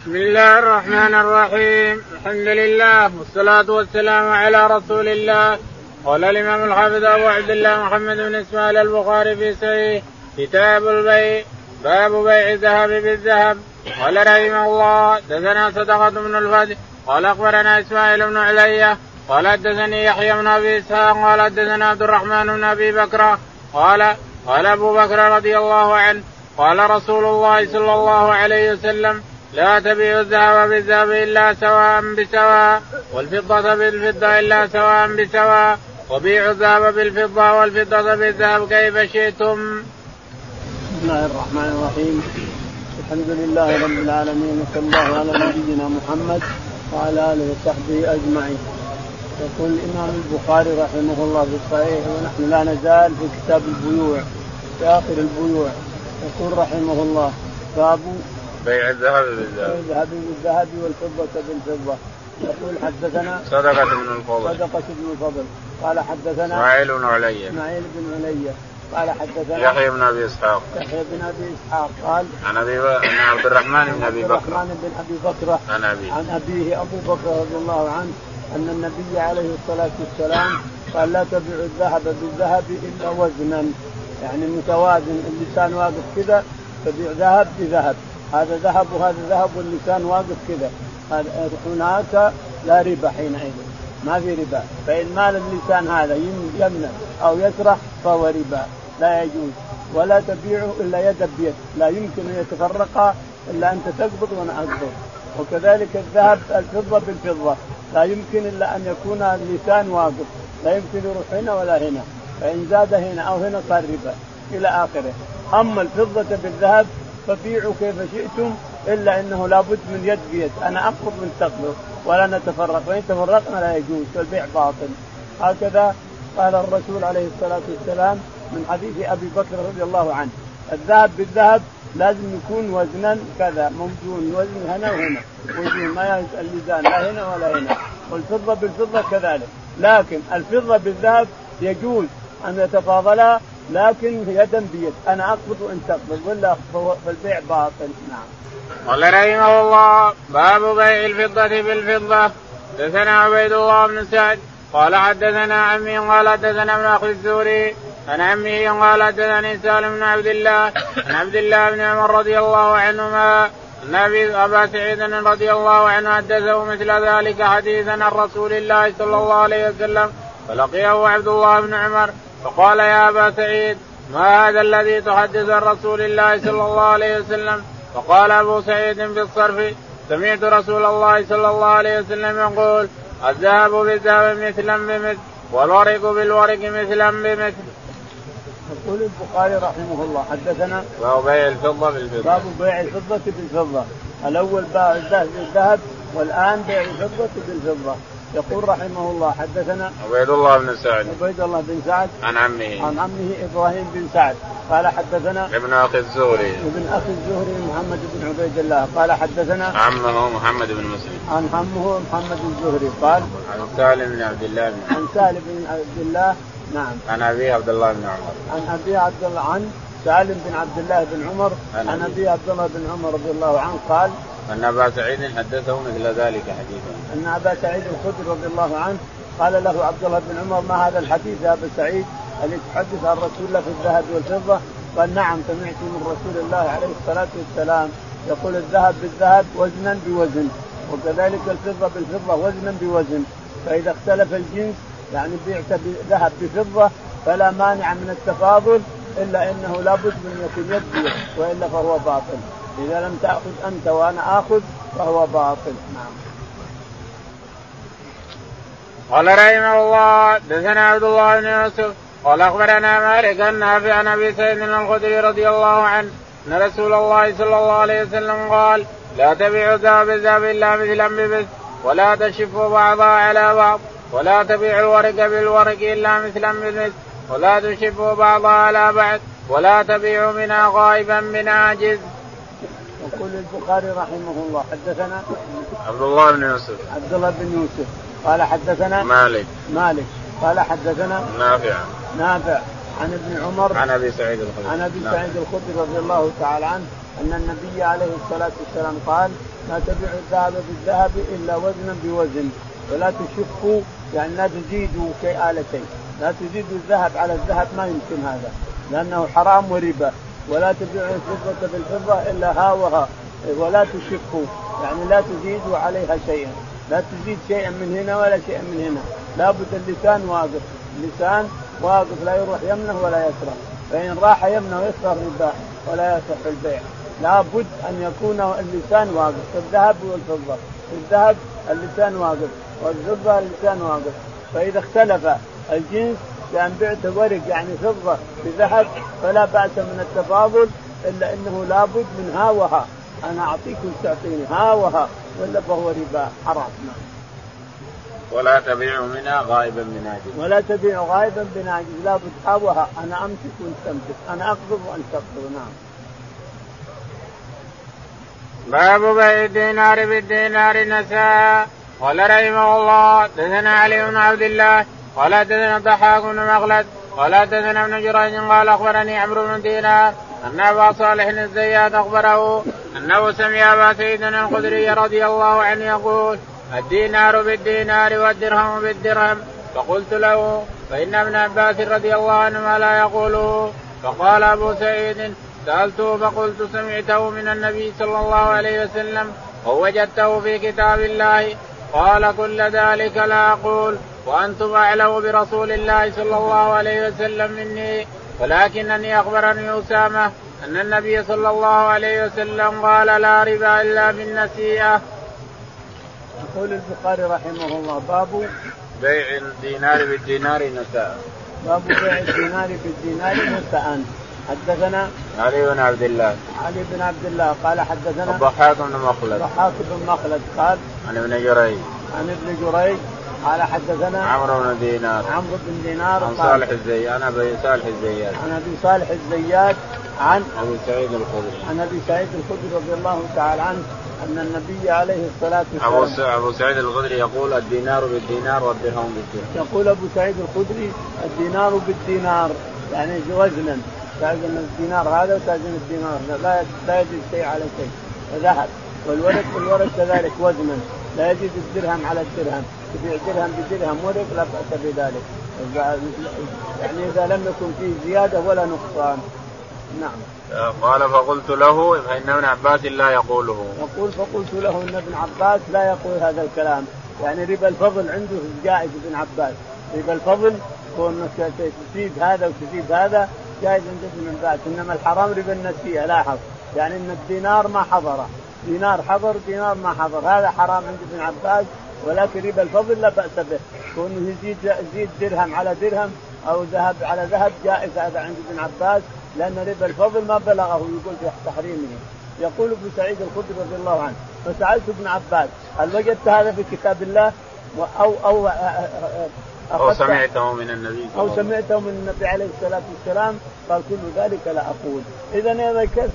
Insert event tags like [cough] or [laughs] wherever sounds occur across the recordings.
بسم الله الرحمن الرحيم. الحمد لله والصلاة والسلام على رسول الله. قال الإمام الحافظ أبو عبد الله محمد بن إسماعيل البخاري في صحيح كتاب البيع باب بيع الذهب بالذهب. قال رحمه الله دثنا صدقة بن الفضل قال أخبرنا إسماعيل بن علية قال حدثني يحيى بن أبي إسحاق قال حدثنا عبد الرحمن بن أبي بكر قال قال أبو بكر رضي الله عنه قال رسول الله صلى الله عليه وسلم لا تبيع الذهب بالذهب إلا سواء بسواء والفضة بالفضة إلا سواء بسواء وبيعوا الذهب بالفضة والفضة بالذهب كيف شئتم. بسم الله الرحمن الرحيم الحمد لله رب العالمين وصلى الله على نبينا محمد وعلى آله وصحبه أجمعين. يقول الإمام البخاري رحمه الله في الصحيح ونحن لا نزال في كتاب البيوع في آخر البيوع يقول رحمه الله باب بيع الذهب بالذهب الذهب بالذهب والفضة بالفضة. يقول حدثنا صدقة بن الفضل. صدقة بن الفضل. قال حدثنا إسماعيل بن علي. إسماعيل بن علي. قال حدثنا يحيى بن أبي إسحاق. يحيى بن أبي إسحاق قال عن أبي عن عبد الرحمن بن أبي بكر. الرحمن بن أبي بكر. عن ابي عن أبيه أبو بكر رضي الله عنه أن النبي عليه الصلاة والسلام قال لا تبيع الذهب بالذهب إلا وزنا. يعني متوازن اللسان واقف كذا تبيع ذهب بذهب. هذا ذهب وهذا ذهب واللسان واقف كذا. هناك لا ربا حينئذ. ما في ربا. فإن مال اللسان هذا يمنع أو يسرح فهو ربا. لا يجوز. ولا تبيعه إلا يدا بيد. لا يمكن أن يتفرقا إلا أنت تقبض وأنا أقبض. وكذلك الذهب الفضة بالفضة. لا يمكن إلا أن يكون اللسان واقف. لا يمكن يروح هنا ولا هنا. فإن زاد هنا أو هنا صار ربا. إلى آخره. أما الفضة بالذهب فبيعوا كيف شئتم إلا إنه لابد من يد بيد أنا اقبض من تقبض ولا نتفرق. وإن تفرقنا لا يجوز فالبيع باطل. هكذا قال الرسول عليه الصلاة والسلام من حديث أبي بكر رضي الله عنه الذهب بالذهب لازم يكون وزنا كذا موزون وزن هنا وهنا. وزن ما الميزان لا هنا ولا هنا. والفضة بالفضة كذلك. لكن الفضة بالذهب يجوز أن يتفاضلا لكن يدا بيد. أنا أقبض وأنت تقبض ولا فالبيع باطل. نعم. قال رحمه الله باب بيع الفضة بالفضة. حدثنا عبيد الله بن سعد قال حدثنا عمي قال حدثنا ابن أخي الزوري عن عمه قال حدثني سالم بن عبد الله. عن عبد الله بن عمر رضي الله عنهما. ان أبا سعيد رضي الله عنه حدثه مثل ذلك حديثا عن رسول الله صلى الله عليه وسلم. فلقيه عبد الله بن عمر. فقال يا أبا سعيد ما هذا الذي تحدث عن رسول الله صلى الله عليه وسلم؟ فقال أبو سعيد في الصرف سمعت رسول الله صلى الله عليه وسلم يقول الذهب بالذهب مثلا بمثل والورق بالورق مثلا بمثل. يقول البخاري رحمه الله حدثنا باب بيع الفضة بالفضة. باب بيع الفضة بالفضة. الأول باع الذهب بالذهب والآن بيع الفضة بالفضة. يقول رحمه الله حدثنا عبيد الله بن سعد. عبيد الله بن سعد. عن عمه. عن عمه إبراهيم بن سعد. قال حدثنا ابن أخي الزهري. ابن أخي الزهري محمد بن عبيد الله. قال حدثنا عمه محمد بن مسلم. عن عمه محمد الزهري قال عن سالم بن عبد الله بن عن سالم بن عبد الله نعم. عن أبي عبد الله بن عمر. عن أبي عبد الله عن سالم بن عبد الله بن عمر عن أبي عبد الله بن عمر رضي الله عنه قال أن أبا سعيد حدثه مثل ذلك حديثا. أن أبا سعيد الخدري رضي الله عنه قال له عبد الله بن عمر ما هذا الحديث يا أبا سعيد الذي تحدث عن رسول الله في الذهب والفضة؟ قال نعم سمعت من رسول الله عليه الصلاة والسلام يقول الذهب بالذهب وزنا بوزن وكذلك الفضة بالفضة وزنا بوزن فإذا اختلف الجنس يعني بعت ذهب بفضة فلا مانع من التفاضل إلا إنه لابد من يكون يد وإلا فهو باطل إذا لم تأخذ أنت وأنا آخذ فهو باطل نعم قال رحمه الله دثنا عبد الله بن يوسف قال أخبرنا مالك النافع عن أبي سعيد الخدري رضي الله عنه أن رسول الله صلى الله عليه وسلم قال لا تبيعوا الذهب بالذهب إلا مثلا بمثل ولا تشفوا بعضها على بعض ولا تبيعوا الورق بالورق إلا مثلا بمثل ولا تشفوا بعضها على بعض ولا تبيعوا منها غائبا من عاجز. يقول البخاري رحمه الله حدثنا عبد الله بن يوسف. عبد الله بن يوسف. قال حدثنا مالك. مالك. قال حدثنا نافع. نافع. عن ابن عمر. عن أبي سعيد الخدري. عن أبي سعيد الخدري رضي الله تعالى عنه أن النبي عليه الصلاة والسلام قال لا تبيعوا الذهب بالذهب إلا وزنا بوزن ولا تشفوا يعني لا تزيدوا شيء لا تزيدوا الذهب على الذهب ما يمكن هذا لأنه حرام وربا. ولا تبيعوا الفضة بالفضة إلا ها وها. ولا تشفوا يعني لا تزيدوا عليها شيئا. لا تزيد شيئا من هنا ولا شيئا من هنا. لابد اللسان واقف. اللسان واقف لا يروح يمنه ولا يسره فإن راح يمنه ويسره ربا ولا يصح البيع. لابد أن يكون اللسان واقف. في الذهب والفضة. في الذهب اللسان واقف. والفضة اللسان واقف. فإذا اختلف الجنس لأن بعت ورق يعني فضة بذهب فلا بأس من التفاضل إلا أنه لابد من ها وها. أنا أعطيك تعطيني ها وها ولا فهو ربا حرام. نعم ولا تبيع منها غائبا بناجز ولا تبيع غائبا بناجز لابد ها وها. أنا أمسك وأنت تمسك. أنا أقبض وأنت تقبض نعم. باب بيع الدينار بالدينار نساء. قال رحمه الله دثنا علي بن عبد الله قال دثنا ضحاك بن مغلد قال دثنا ابن جريج قال أخبرني عمرو بن دينار أن أبا صالح الزيات أخبره أنه سمع أبا سيدنا الخدري رضي الله عنه يقول الدينار بالدينار والدرهم بالدرهم. فقلت له فإن ابن عباس رضي الله عنهما لا يقوله فقال أبو سعيد سألته فقلت سمعته من النبي صلى الله عليه وسلم ووجدته في كتاب الله قال كل ذلك لا أقول. وأنتم أعلم برسول الله صلى الله عليه وسلم مني ولكنني أخبرني أسامة أن النبي صلى الله عليه وسلم قال لا ربا إلا بالنسيئه. يقول البخاري رحمه الله باب بيع الدينار بالدينار نساء. باب بيع الدينار بالدينار نساء. حدثنا علي بن عبد الله علي بن عبد الله قال حدثنا الضحاك بن مخلد الضحاك بن مخلد قال عن ابن جريج عن ابن جريج قال حدثنا عمرو بن دينار. عمرو بن دينار عن صالح الزيات عن أبي صالح الزيات. عن أبي صالح الزيات عن أبي سعيد الخدري. عن أبي سعيد الخدري رضي الله تعالى عنه أن النبي عليه الصلاة والسلام أبو سعيد الخدري يقول الدينار بالدينار والدرهم بالدرهم. يقول أبو سعيد الخدري الدينار بالدينار. يعني وزنا. تازن الدينار هذا وتازن الدينار لا لا يزيد شيء على شيء. ذهب والورق والورق كذلك وزنا. لا يزيد الدرهم على الدرهم. تبيع درهم بدرهم ورق لا بأس بذلك. يعني إذا لم يكن فيه زيادة ولا نقصان. نعم. قال فقلت له فإن ابن عباس لا يقوله. يقول فقلت له إن ابن عباس لا يقول هذا الكلام. يعني ربا الفضل عنده جائز ابن عباس. ربا الفضل كونك تزيد هذا وتزيد هذا جائز عند ابن عباس. إنما الحرام ربا النسيئة لاحظ. يعني إن الدينار ما حضره. دينار حضر دينار ما حضر. هذا حرام عند ابن عباس. ولكن ربا الفضل لا بأس به. كونه يزيد يزيد درهم على درهم أو ذهب على ذهب جائز هذا عند ابن عباس لأن ربا الفضل ما بلغه يقول في تحريمه. يقول ابن سعيد الخدري رضي الله عنه فسألت ابن عباس هل وجدت هذا في كتاب الله؟ أو أو أو سمعته من النبي صلى أو سمعته من النبي عليه الصلاة والسلام قال كل ذلك لا أقول. إذا إذا كيف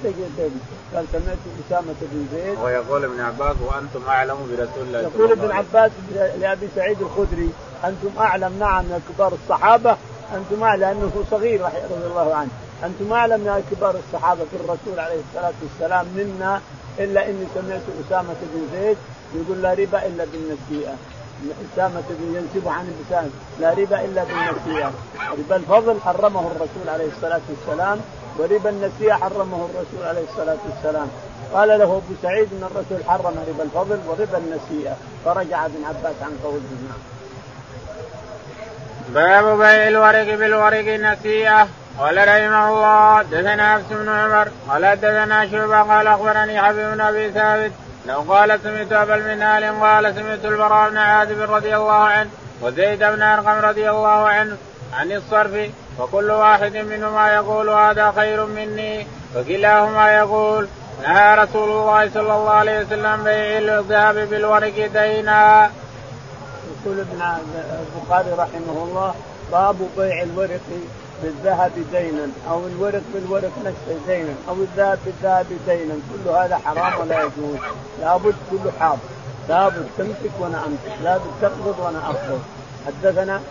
قال سمعت أسامة بن زيد. ويقول ابن عباس وأنتم أعلم برسول الله يقول ابن عباس لأبي سعيد الخدري أنتم أعلم نعم يا كبار الصحابة. أنتم أعلم لأنه صغير رضي الله عنه. أنتم أعلم يا كبار الصحابة في الرسول عليه الصلاة والسلام منا إلا إني سمعت أسامة بن زيد يقول لا ربا إلا بالنسيئة. أسامة بن ينسب عن اللسان لا ربا إلا بالنسيئة ربا الفضل حرمه الرسول عليه الصلاة والسلام وربا النسيئة حرمه الرسول عليه الصلاة والسلام. قال له أبو سعيد أن الرسول حرم ربا الفضل وربا النسيئة. فرجع ابن عباس عن قوله نعم باب بيع الورق بالورق نسيئة. قال رحمه الله دثنا نفس بن عمر قال دثنا شعبة قال أخبرني حبيب بن أبي ثابت لو قال سمعت أبا المنهال قال سمعت البراء بن عازب رضي الله عنه وزيد بن أرقم رضي الله عنه عن الصرف وكل واحد منهما يقول هذا خير مني وكلاهما يقول نهى رسول الله صلى الله عليه وسلم بيع الذهب بالورق دينا. يقول ابن البخاري رحمه الله باب بيع الورق بالذهب دينا أو الورق بالورق نفسه دينا أو الذهب بالذهب دينا كل هذا حرام ولا يجوز. لابد كله حاضر. لابد تمسك وأنا أمسك لابد تقبض وأنا أقبض. حدثنا؟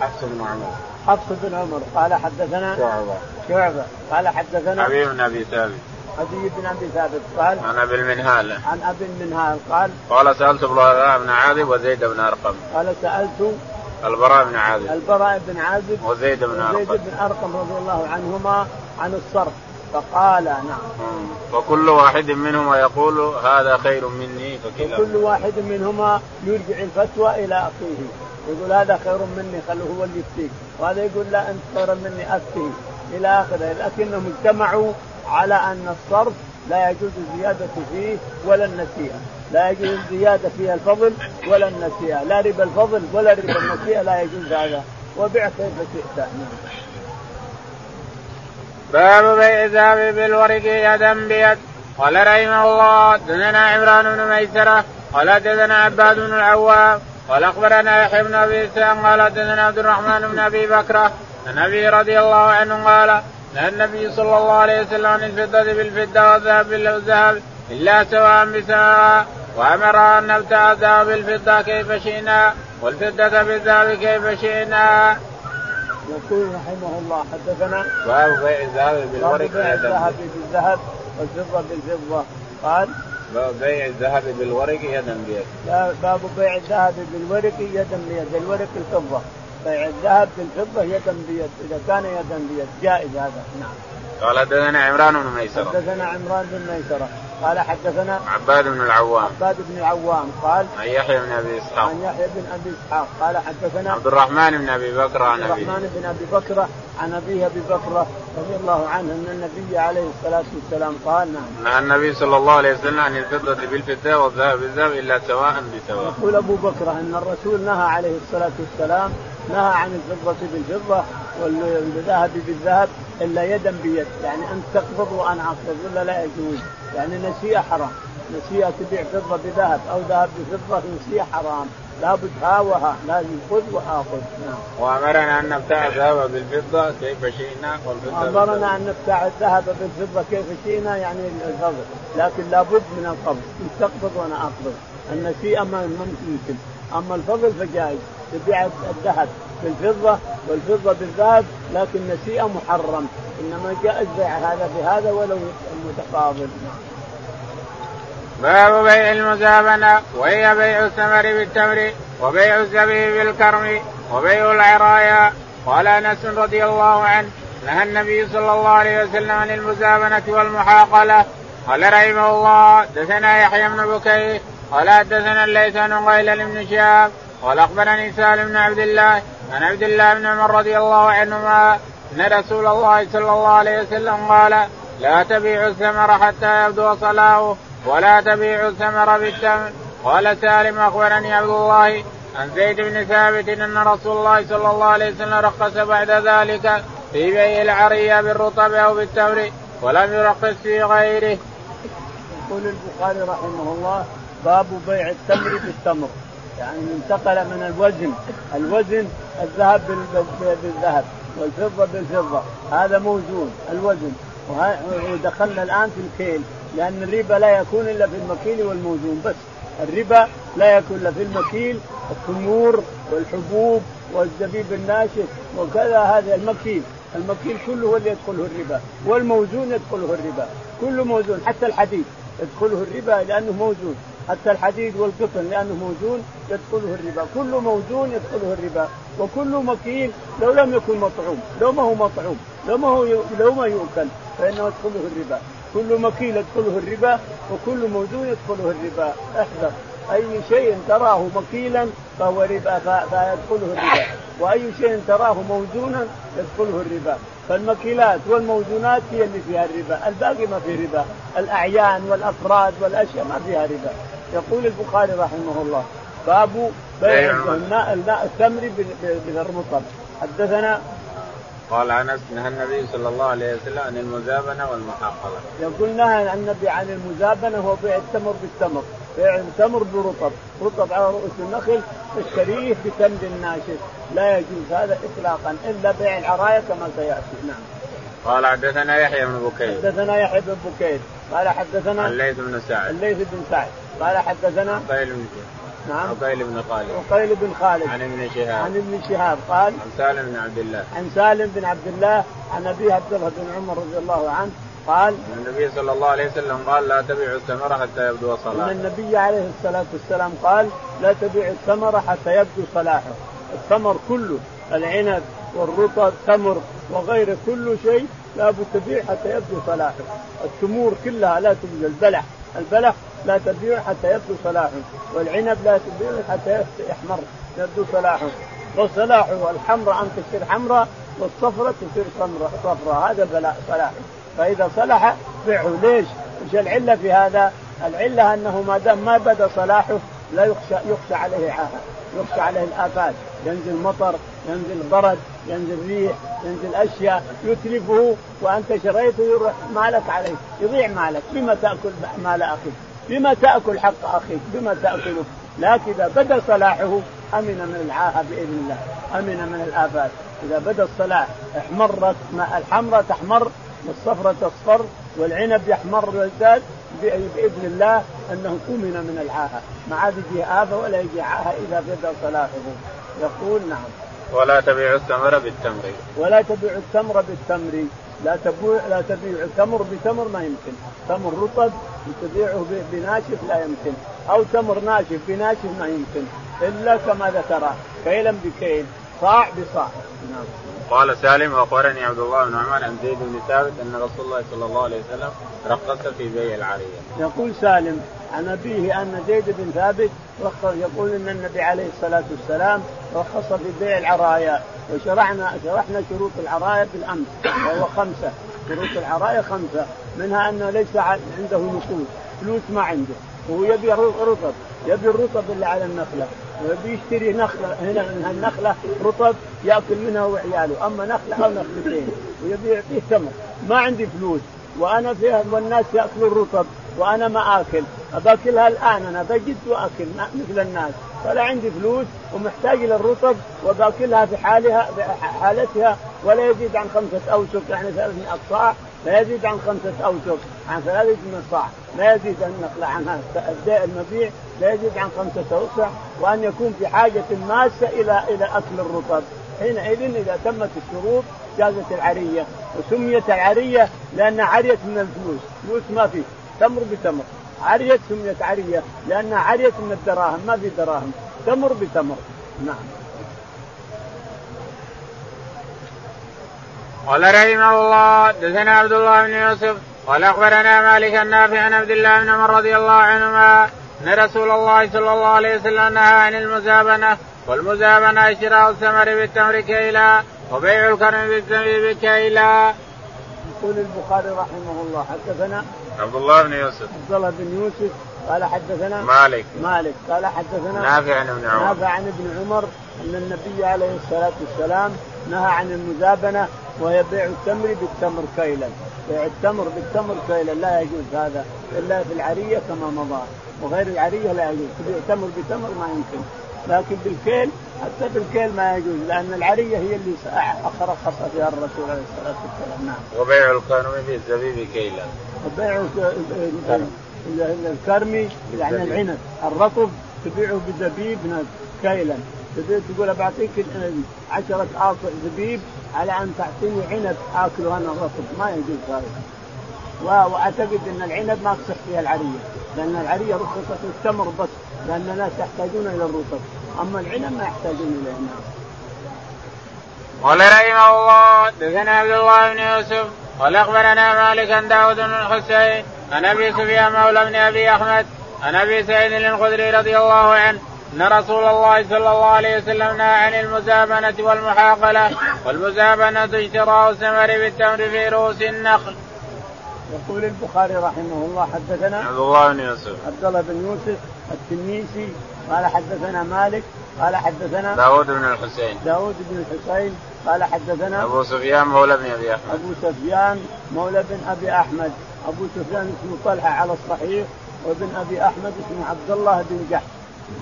حفص بن عمر. حفص بن عمر. قال حدثنا؟ شعبة. شعبة. قال حدثنا؟ حبيب بن أبي ثابت. عدي بن أبي ثابت. قال؟ عن أبي المنهال. عن أبي المنهال. قال؟ قال سألت البراء بن عازب وزيد بن أرقم. قال سألت البراء بن عازب. البراء بن عازب وزيد بن أرقم. وزيد بن أرقم رضي الله عنهما عن الصرف. فقال نعم. وكل واحد منهما يقول هذا خير مني. فكلا. وكل واحد منهما يرجع الفتوى إلى أخيه. يقول هذا خير مني خلوه هو اللي يفتيك. وهذا يقول لا أنت خير مني أفتي. إلى آخره. لكنهم اجتمعوا على أن الصرف لا يجوز الزيادة فيه ولا النسيئة. لا يجوز الزيادة فيها الفضل ولا النسيئة. لا ربا الفضل ولا ربا النسيئة لا يجوز هذا. وبع كيف شئت. باب بيع الذهب بالورق يدا بيد. قال رحمه الله دنا عمران بن ميسرة. قال دنا عباد بن العوام. قال أخبرنا يحيى بن أبي قال دنا عبد الرحمن بن أبي بكره أبي رضي الله عنه قال نهى النبي صلى الله عليه وسلم عن الفضة بالفضة والذهب بالذهب إلا سواء بسواء وأمر أن نبتاع الذهب بالفضة كيف شئنا والفضة بالذهب كيف شئنا. يقول رحمه الله حدثنا باب بيع الذهب بالورق الذهب بالذهب والفضة بالفضة. قال باب بيع الذهب بالورق يدا بيد باب بيع الذهب بالورق يدا بيد الورق الفضة. بيع الذهب بالفضه يدا بيد إذا كان يدا بيد. جائز هذا. نعم. قال حدثنا عمران بن ميسرة. حدثنا عمران بن ميسرة. قال حدثنا عباد بن العوام. عباد بن العوام. قال عن يحيى بن أبي إسحاق. عن يحيى بن أبي إسحاق. قال حدثنا عبد الرحمن بن أبي بكر عن ابي الرحمن بن أبي بكر عن أبيه أبي بكر رضي الله عنه أن النبي عليه الصلاة والسلام قال نعم. نهى النبي صلى الله عليه وسلم عن الفضة بالفضة والذهب بالذهب إلا سواء بسواء. يقول أبو بكر أن الرسول نهى عليه الصلاة والسلام نهى عن الفضة بالفضة والذهب بالذهب إلا يدا بيد. يعني انت تقبض وأنا أقبض ولا لا يجوز. يعني نسيئه حرام. نسيئه تبيع فضة بذهب أو ذهب بفضة نسيئه حرام. لابد ها وها لازم خذ وآخذ. نعم. وأمرنا أن نبتاع الذهب بالفضة كيف شئنا والفضة امرنا أن نبتاع الذهب بالفضة كيف شئنا يعني الفضل لكن لابد من القبض. انت تقبض وأنا أقبض. النسيئة ما ممكن أما الفضل فجائز تبيع الذهب بالفضة والفضة بالذهب لكن نسيئة محرم. إنما جائز بيع هذا بهذا ولو متقابل باب بيع المزابنة وهي بيع الثمر بالتمر وبيع الزبيب بالكرم وبيع العرايا. قال أنس رضي الله عنه نهى النبي صلى الله عليه وسلم عن المزابنة والمحاقلة. قال رحمه الله دثنا يحيى بن بكير قال حدثنا الليث بن قيل بن شهاب قال أخبرني سالم بن عبد الله عن عبد الله بن عمر رضي الله عنهما أن رسول الله صلى الله عليه وسلم قال لا تبيعوا الثمر حتى يبدو صلاحه ولا تبيعوا الثمر بالتمر قال سالم أخبرني عبد الله عن زيد بن ثابت أن رسول الله صلى الله عليه وسلم رقص بعد ذلك في بيع العرية بالرطب أو بالتمر ولم يرقص في غيره. يقول البخاري رحمه الله باب بيع التمر بالتمر يعني انتقل من الوزن الوزن الذهب بالذهب والفضة بالفضة. هذا موزون الوزن. ودخلنا الآن في الكيل لأن الربا لا يكون إلا في المكيل والموزون بس. الربا لا يكون إلا في المكيل التمور والحبوب والزبيب الناشف وكذا هذا المكيل. المكيل كله هو اللي يدخله الربا والموزون يدخله الربا. كل موزون حتى الحديد يدخله الربا لأنه موزون. حتى الحديد والقطن لأنه موزون يدخله الربا، كل موزون يدخله الربا، وكل مكيل لو لم يكن مطعوم، لو ما هو مطعوم، لو ما هو لو ما يؤكل فإنه يدخله الربا، كل مكيل يدخله الربا وكل موزون يدخله الربا، أحذر. أي شيء تراه مكيلا فهو ربا فيدخله الربا، وأي شيء تراه موزونا يدخله الربا، فالمكيلات والموزونات هي اللي فيها الربا، الباقي ما في ربا، الأعيان والأفراد والأشياء ما فيها ربا. يقول البخاري رحمه الله باب بيع الماء الماء التمر بالرطب حدثنا قال أنس نهى النبي صلى الله عليه وسلم عن المزابنة والمحاقله. يقول نهى النبي عن المزابنة هو بيع التمر بالتمر، بيع التمر برطب، رطب على رؤوس النخل تشتريه بتمر ناشف، لا يجوز هذا اطلاقا إلا بيع العراية كما سيأتي، نعم. قال حدثنا يحيى بن بكير. حدثنا يحيى بن بكير. قال حدثنا الليث بن سعد. الليث بن سعد. قال حدثنا عقيل بن نعم. عقيل بن خالد. عقيل بن خالد. عن ابن شهاب. عن ابن شهاب قال عن سالم بن عبد الله. عن سالم بن عبد الله عن أبي عبد الله بن عمر رضي الله عنه قال النبي صلى الله عليه وسلم قال لا تبيعوا الثمر حتى يبدو صلاحه. أن النبي عليه الصلاة والسلام قال لا تبيع الثمر حتى يبدو صلاحه، الثمر كله العنب والرطب تمر وغيره كل شيء لابد تبيع حتى يبدو صلاحه، التمور كلها لا تبيع البلح، البلح لا تبيع حتى يبدو صلاحه، والعنب لا تبيع حتى يحمر يبدو صلاحه، وصلاحه الحمراء ان تصير حمراء والصفرة تصير صفراء هذا بلاء صلاح. فإذا صلح بيعه ليش؟ إيش العلة في هذا؟ العلة أنه ما دام ما بدا صلاحه لا يخشى يخشى عليه عاهة يخشى عليه الآفات. ينزل مطر ينزل برد ينزل ريح ينزل أشياء يتلفه وأنت شريته يروح مالك عليه يضيع مالك. بما تأكل مال أخيك. بما تأكل حق أخيك بما تأكله. لكن إذا بدأ صلاحه أمن من العاهة بإذن الله. أمن من الآفات. إذا بدأ الصلاح احمرت الحمراء تحمر والصفرة تصفر والعنب يحمر ويزداد بإذن الله أنه أمن من العاهة. ما عاد يجي آفة ولا يجي عاهة إذا بدأ صلاحه. يقول نعم. ولا تبيع التمر بالتمر. ولا تبيع التمر بالتمر. لا تبيع لا تبيع تمر بتمر ما يمكن. تمر رطب تبيعه بناشف لا يمكن. أو تمر ناشف بناشف ما يمكن. إلا كما ذكر كيلا بكيل صاع بصاع. نعم. قال سالم واخبرني عبد الله بن عمر عن زيد بن ثابت أن رسول الله صلى الله عليه وسلم رخص في بيع العريه. يقول سالم عن أبيه أن زيد بن ثابت يقول إن النبي عليه الصلاة والسلام رخص في بيع العرايا وشرحنا شرحنا شروط العرايا بالأمس وهو خمسة شروط العرايا خمسة منها أنه ليس عنده نقود فلوس ما عنده وهو يبي رطب يبي الرطب اللي على النخلة. ويبي يشتري نخلة هنا من هالنخلة رطب يأكل منها وعياله. أما نخلة أو نخلتين ويبي يعطيه تمر ما عندي فلوس وأنا فيها والناس يأكلوا الرطب وأنا ما آكل. باكلها الان أنا بجد وأكل مثل الناس. فلا عندي فلوس ومحتاج إلى الرطب وباكلها في حالها حالتها ولا يزيد عن خمسة اوسق يعني 300 صاع لا يزيد عن خمسة اوسق عن ثلاثة من صاع لا يزيد النقل عنها المبيع لا يزيد عن خمسة أوسع. وأن يكون في حاجة ماسة إلى إلى أكل الرطب. حينئذ إذا تمت الشروط جازت العرية. وسميت العرية لأن عرية من الفلوس. فلوس ما في. تمر بتمر. عرية سميت عرية لأنها عرية من الدراهم ما في دراهم. تمر بتمر. نعم. قال رحمه الله دثنا عبد الله بن يوسف قال أخبرنا مالك النافع عن عبد الله بن عمر رضي الله عنهما أن رسول الله صلى الله عليه وسلم نهى عن المزابنة والمزابنة شراء الثمر بالتمر كيلا وبيع الكرم بالزبيب كيلا. يقول البخاري رحمه الله حدثنا عبد الله بن يوسف. عبد الله بن يوسف قال حدثنا مالك. مالك قال حدثنا نافع عن ابن عمر. نافع عن ابن عمر أن النبي عليه الصلاة والسلام نهى عن المزابنة وهي بيع التمر بالتمر كيلا. بيع التمر بالتمر كيلا لا يجوز هذا إلا في العرية كما مضى. وغير العرية لا يجوز. تبيع تمر بتمر ما يمكن. لكن بالكيل حتى بالكيل ما يجوز لأن العرية هي اللي رخص فيها الرسول عليه الصلاة والسلام. نعم. وبيع الكرم في الزبيب كيلا. وبيع الكرمي يعني العنب. الرطب تبيعه بزبيب كيلا. تقول بعطيك 10 آصع زبيب على أن تعطيني عنب آكله أنا الرطب ما يجوز هذا. وأعتقد أن العنب ما تصح فيها العرية لأن العرية رخصت التمر بس لأن الناس يحتاجون إلى الرطب أما العنب ما يحتاجون اليه نعم. قال رحمه الله دثنا عبد الله بن يوسف قال أخبرنا مالك عن داود بن الحسين عن أبي سفيان مولى بن أبي أحمد عن أبي سعيد الخدري رضي الله عنه إن رسول الله صلى الله عليه وسلم نهى عن المزابنه والمحاقله والمزابنه اشتراء الثمر بالتمر في رؤوس النخل. يقول البخاري رحمه الله حدثنا عبد الله بن يوسف. عبد الله بن يوسف التنيسي قال حدثنا مالك قال حدثنا داود بن الحسين. داود بن الحسين قال حدثنا أبو سفيان مولى بن أبي أحمد. أبو سفيان مولى بن أبي أحمد. أبو سفيان اسمه طلحة على الصحيح وابن أبي أحمد اسمه عبد الله بن جحش.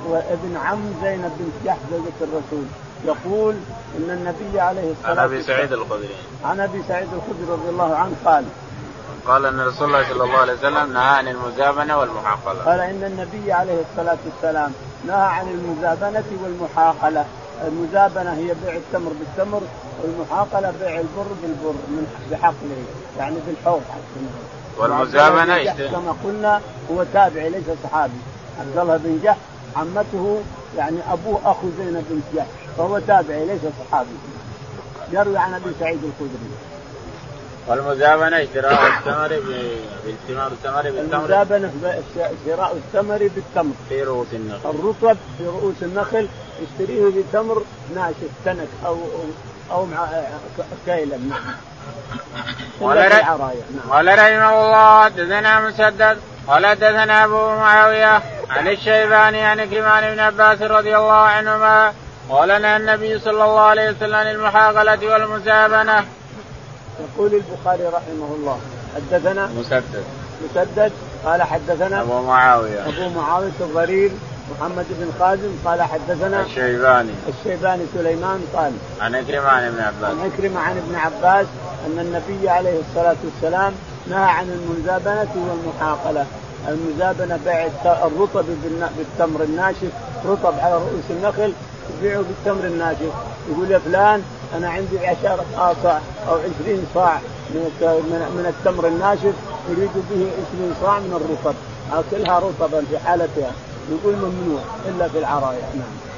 وابن عم زينب بن جحش زوجة الرسول. يقول إن النبي عليه الصلاة والسلام عن أبي سعيد الخدري. عن أبي سعيد الخدري رضي الله عنه قال. قال إن رسول الله صلى الله عليه وسلم نهى عن المزابنه والمحاقلة. قال إن النبي عليه الصلاة والسلام نهى عن المزابنه والمحاقلة، المزابنه هي بيع التمر بالتمر والمحاقلة بيع البر بالبر من بحقله يعني بالحوض والمزابنه كما قلنا هو تابعي ليس صحابي. عبد الله بن جحش عمته يعني أبوه أخو زينب بن جحش فهو تابعي ليس صحابي. يروي عن أبي سعيد الخدري. والمزابنة اشتراء الثمر بالثمر الثمر بالتمر. المزابنة شراء الثمر بالتمر. في رؤوس النخل. الرطب في رؤوس النخل يشتريه بتمر ناشف تنك أو أو مع كيلا نعم قال قال رحمه الله حدثنا مسدد قال حدثنا أبو معاوية عن الشيباني عن كرمان بن عباس رضي الله عنهما قال لنا النبي صلى الله عليه وسلم المحاقلة والمزابنة. يقول البخاري رحمه الله حدثنا مسدد. مسدد قال حدثنا أبو معاوية. أبو معاوية الضرير محمد بن خازم قال حدثنا الشيباني. الشيباني سليمان قال عن عكرمة عن ابن عباس. عن عكرمة عن ابن عباس أن النبي عليه الصلاة والسلام نهى عن المزابنة والمحاقلة. المزابنة بيع الرطب بالتمر الناشف رطب على رؤوس النخل يبيعه بالتمر الناشف. يقول يا فلان أنا عندي عشرة آصع أو عشرين صاع من من التمر الناشف اريد به عشرين صاع من الرطب. أكلها رطبا في حالتها. يقول ممنوع إلا في العرايا نعم.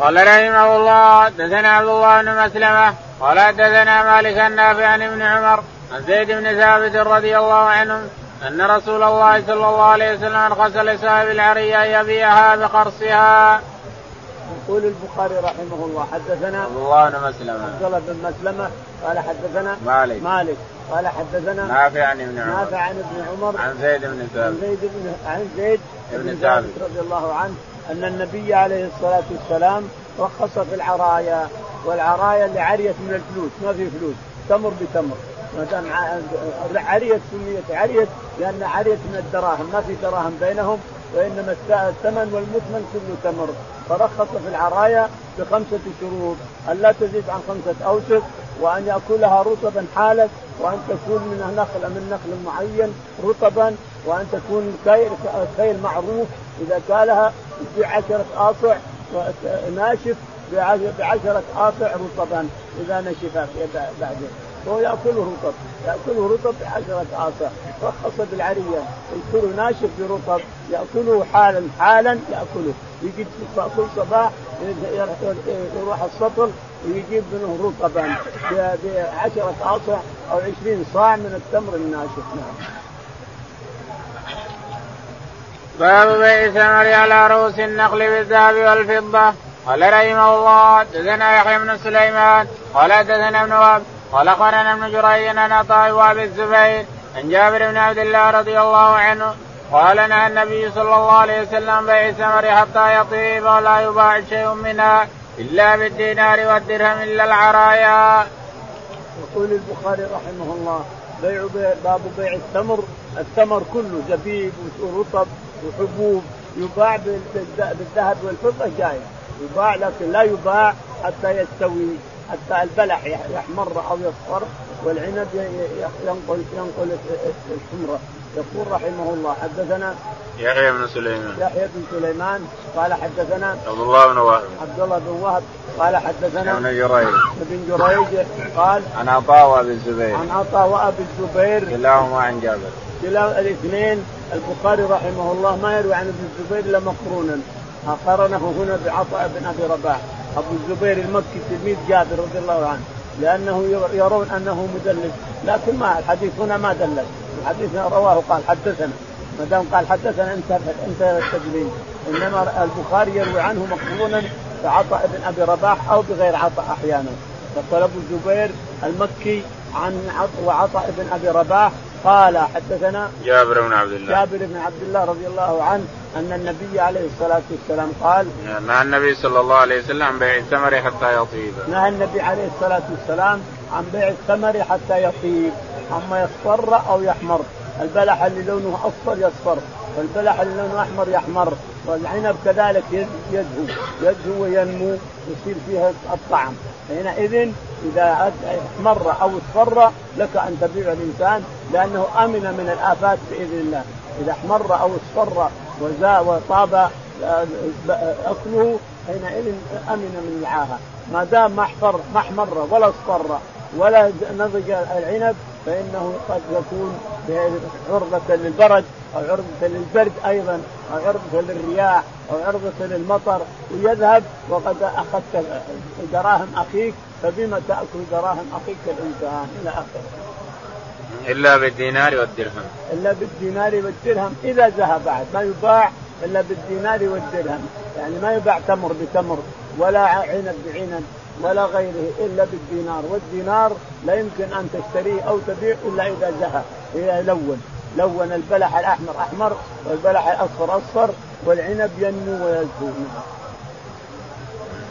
قال رحمه الله دثنا عبد الله بن مسلمة قال دثنا مالك النافع عن ابن عمر عن زيد بن ثابت رضي الله عنه أن رسول الله صلى الله عليه وسلم ارخص لصاحب العرية أن يبيعها بقرصها. يقول البخاري رحمه الله حدثنا عبد الله بن مسلمة عبد الله بن مسلمة قال حدثنا مالك مالك قال حدثنا نافع عن ابن عمر. نافع عن ابن عمر. عن زيد بن ثابت. عن زيد بن عن زيد بن ثابت. رضي الله عنه أن النبي عليه الصلاة والسلام رخص في العرايا والعرايا اللي عريت من الفلوس ما في فلوس تمر بتمر. ما دام عريت سميت عريت لأن عريت من الدراهم ما في دراهم بينهم وإنما الثمن والمثمن كله تمر. فرخص في العرايا بخمسة شروط. أن لا تزيد عن خمسة اوسق وأن يأكلها رطبا حالت وأن تكون من نخل من نخل معين رطبا وأن تكون كيل كيل معروف. إذا كالها بعشرة اصع ناشف بعشرة آصع رطبا. إذا نشف بعدين هو يأكله رطب. يأكله رطب بعشرة آصع رخص بالعرية. يأكله ناشف برطب يأكله حالا. حالا يأكله. يجي كل صباح يروح السطل ويجيب منه رطبا بعشرة آصع أو عشرين صاع من التمر الناشف. نعم. باب بيع ثمر على رؤوس النخل بالذهب والفضة. قال رحمه الله حدثنا يحيى بن سليمان قال حدثنا ابن وهب قال اخبرنا ابن جريج عن عطاء وأبي الزبير. عن جابر بن عبد الله رضي الله عنه قال نهى النبي صلى الله عليه وسلم بيع الثمر حتى يطيب ولا يباع شيء منها إلا بالدينار والدرهم إلا العرايا. يقول البخاري رحمه الله بيع باب بيع التمر التمر كله زبيب ورطب وحبوب يباع بالذهب والفضة جاية. يباع لكن لا يباع حتى يستوي. حتى البلح يحمر أو يصفر والعنب ينقل ينقل الحمره يقول رحمه الله حدثنا يحيى بن سليمان. يحيى بن سليمان قال حدثنا عبد الله بن وهب. عبد الله بن وهب قال حدثنا ابن جريج. ابن جريج قال عن عطاء وأبي الزبير. عن عطاء وأبي الزبير. كلاهما عن جابر. كلا الاثنين البخاري رحمه الله ما يروي عن ابن الزبير إلا مقرونا. قارنه هنا بعطاء بن أبي رباح. أبو الزبير المكي تلميذ جابر رضي الله عنه لأنه يرون أنه مدلس لكن ما الحديث هنا ما دلس. الحديث رواه قال حدثنا. ما دام قال حدثنا انت انت التدليس إنما البخاري يروي عنه مقرونا بعطاء بن أبي رباح أو بغير عطاء أحيانا. يقول أبو الزبير المكي عن وعطاء بن أبي رباح قال حدثنا جابر بن عبد الله. جابر بن عبد الله رضي الله عنه أن النبي عليه الصلاة والسلام قال نهى النبي صلى الله عليه وسلم عن بيع الثمر حتى يطيب. نهى النبي عليه الصلاة والسلام عن بيع الثمر حتى يطيب. أما يصفر أو يحمر. البلح اللي لونه أصفر يصفر والبلح اللي لونه أحمر يحمر. والعنب كذلك يدهو. يدهو وينمو يصير فيها الطعم. حينئذ إذا احمر أو اصفر لك أن تبيع الإنسان لأنه آمن من الآفات بإذن الله. إذا احمر أو اصفر وزا وطاب أكله حينئذ آمن من العاهة. ما دام ما احمر ولا اصفر ولا نضج العنب فإنه قد يكون عرضة للبرد أو عرضة للبرد أيضا أو عرضة للرياح أو عرضة للمطر ويذهب وقد أخذت دراهم أخيك فبما تأكل دراهم أخيك الإنسان إلى آخره. إلا بالدينار والدرهم. إلا بالدينار والدرهم إذا ذهب بعد ما يباع إلا بالدينار والدرهم يعني ما يباع تمر بتمر ولا عنب بعنب ولا غيره إلا بالدينار. والدينار لا يمكن أن تشتريه أو تبيع إلا إذا زهى إذا لون. لون البلح الأحمر أحمر والبلح الأصفر أصفر والعنب ينمو ويزهو.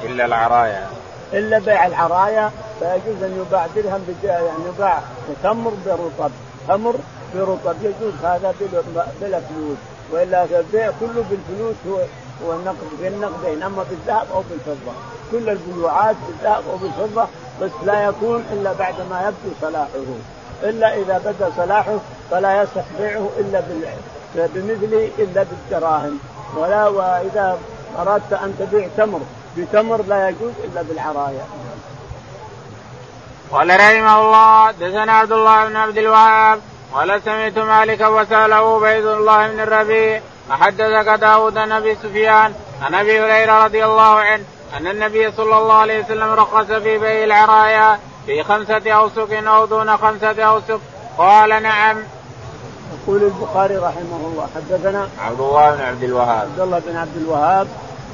إلا العرايا. إلا بيع العرايا فيجوز أن يباع درهم يعني يباع تمر برطب. تمر برطب يجوز هذا بلا فلوس. وإلا البيع كله بالفلوس هو هو النقد بالنقدين اما بالذهب أو بالفضه كل البيوعات بالذهب أو بالفضه بس لا يكون إلا بعد ما يبدو صلاحه. إلا إذا بدا صلاحه فلا يصح بيعه الا بمثله إلا بالدراهم. ولا وإذا أردت أن تبيع تمر بتمر لا يجوز إلا بالعرايا. قال رحمه الله دثنا عبد الله بن عبد الوهاب قال سمعت مالكا وسأله عبيد الله بن الربيع أحدثك داود عن أبي سفيان عن أبي هريرة رضي الله عنه أن النبي صلى الله عليه وسلم رخص في بيع العرايا في خمسة أوسق أو دون خمسة أوسق قال نعم. يقول البخاري رحمه الله حدثنا عبد الله بن عبد الوهاب. عبد الله بن عبد الوهاب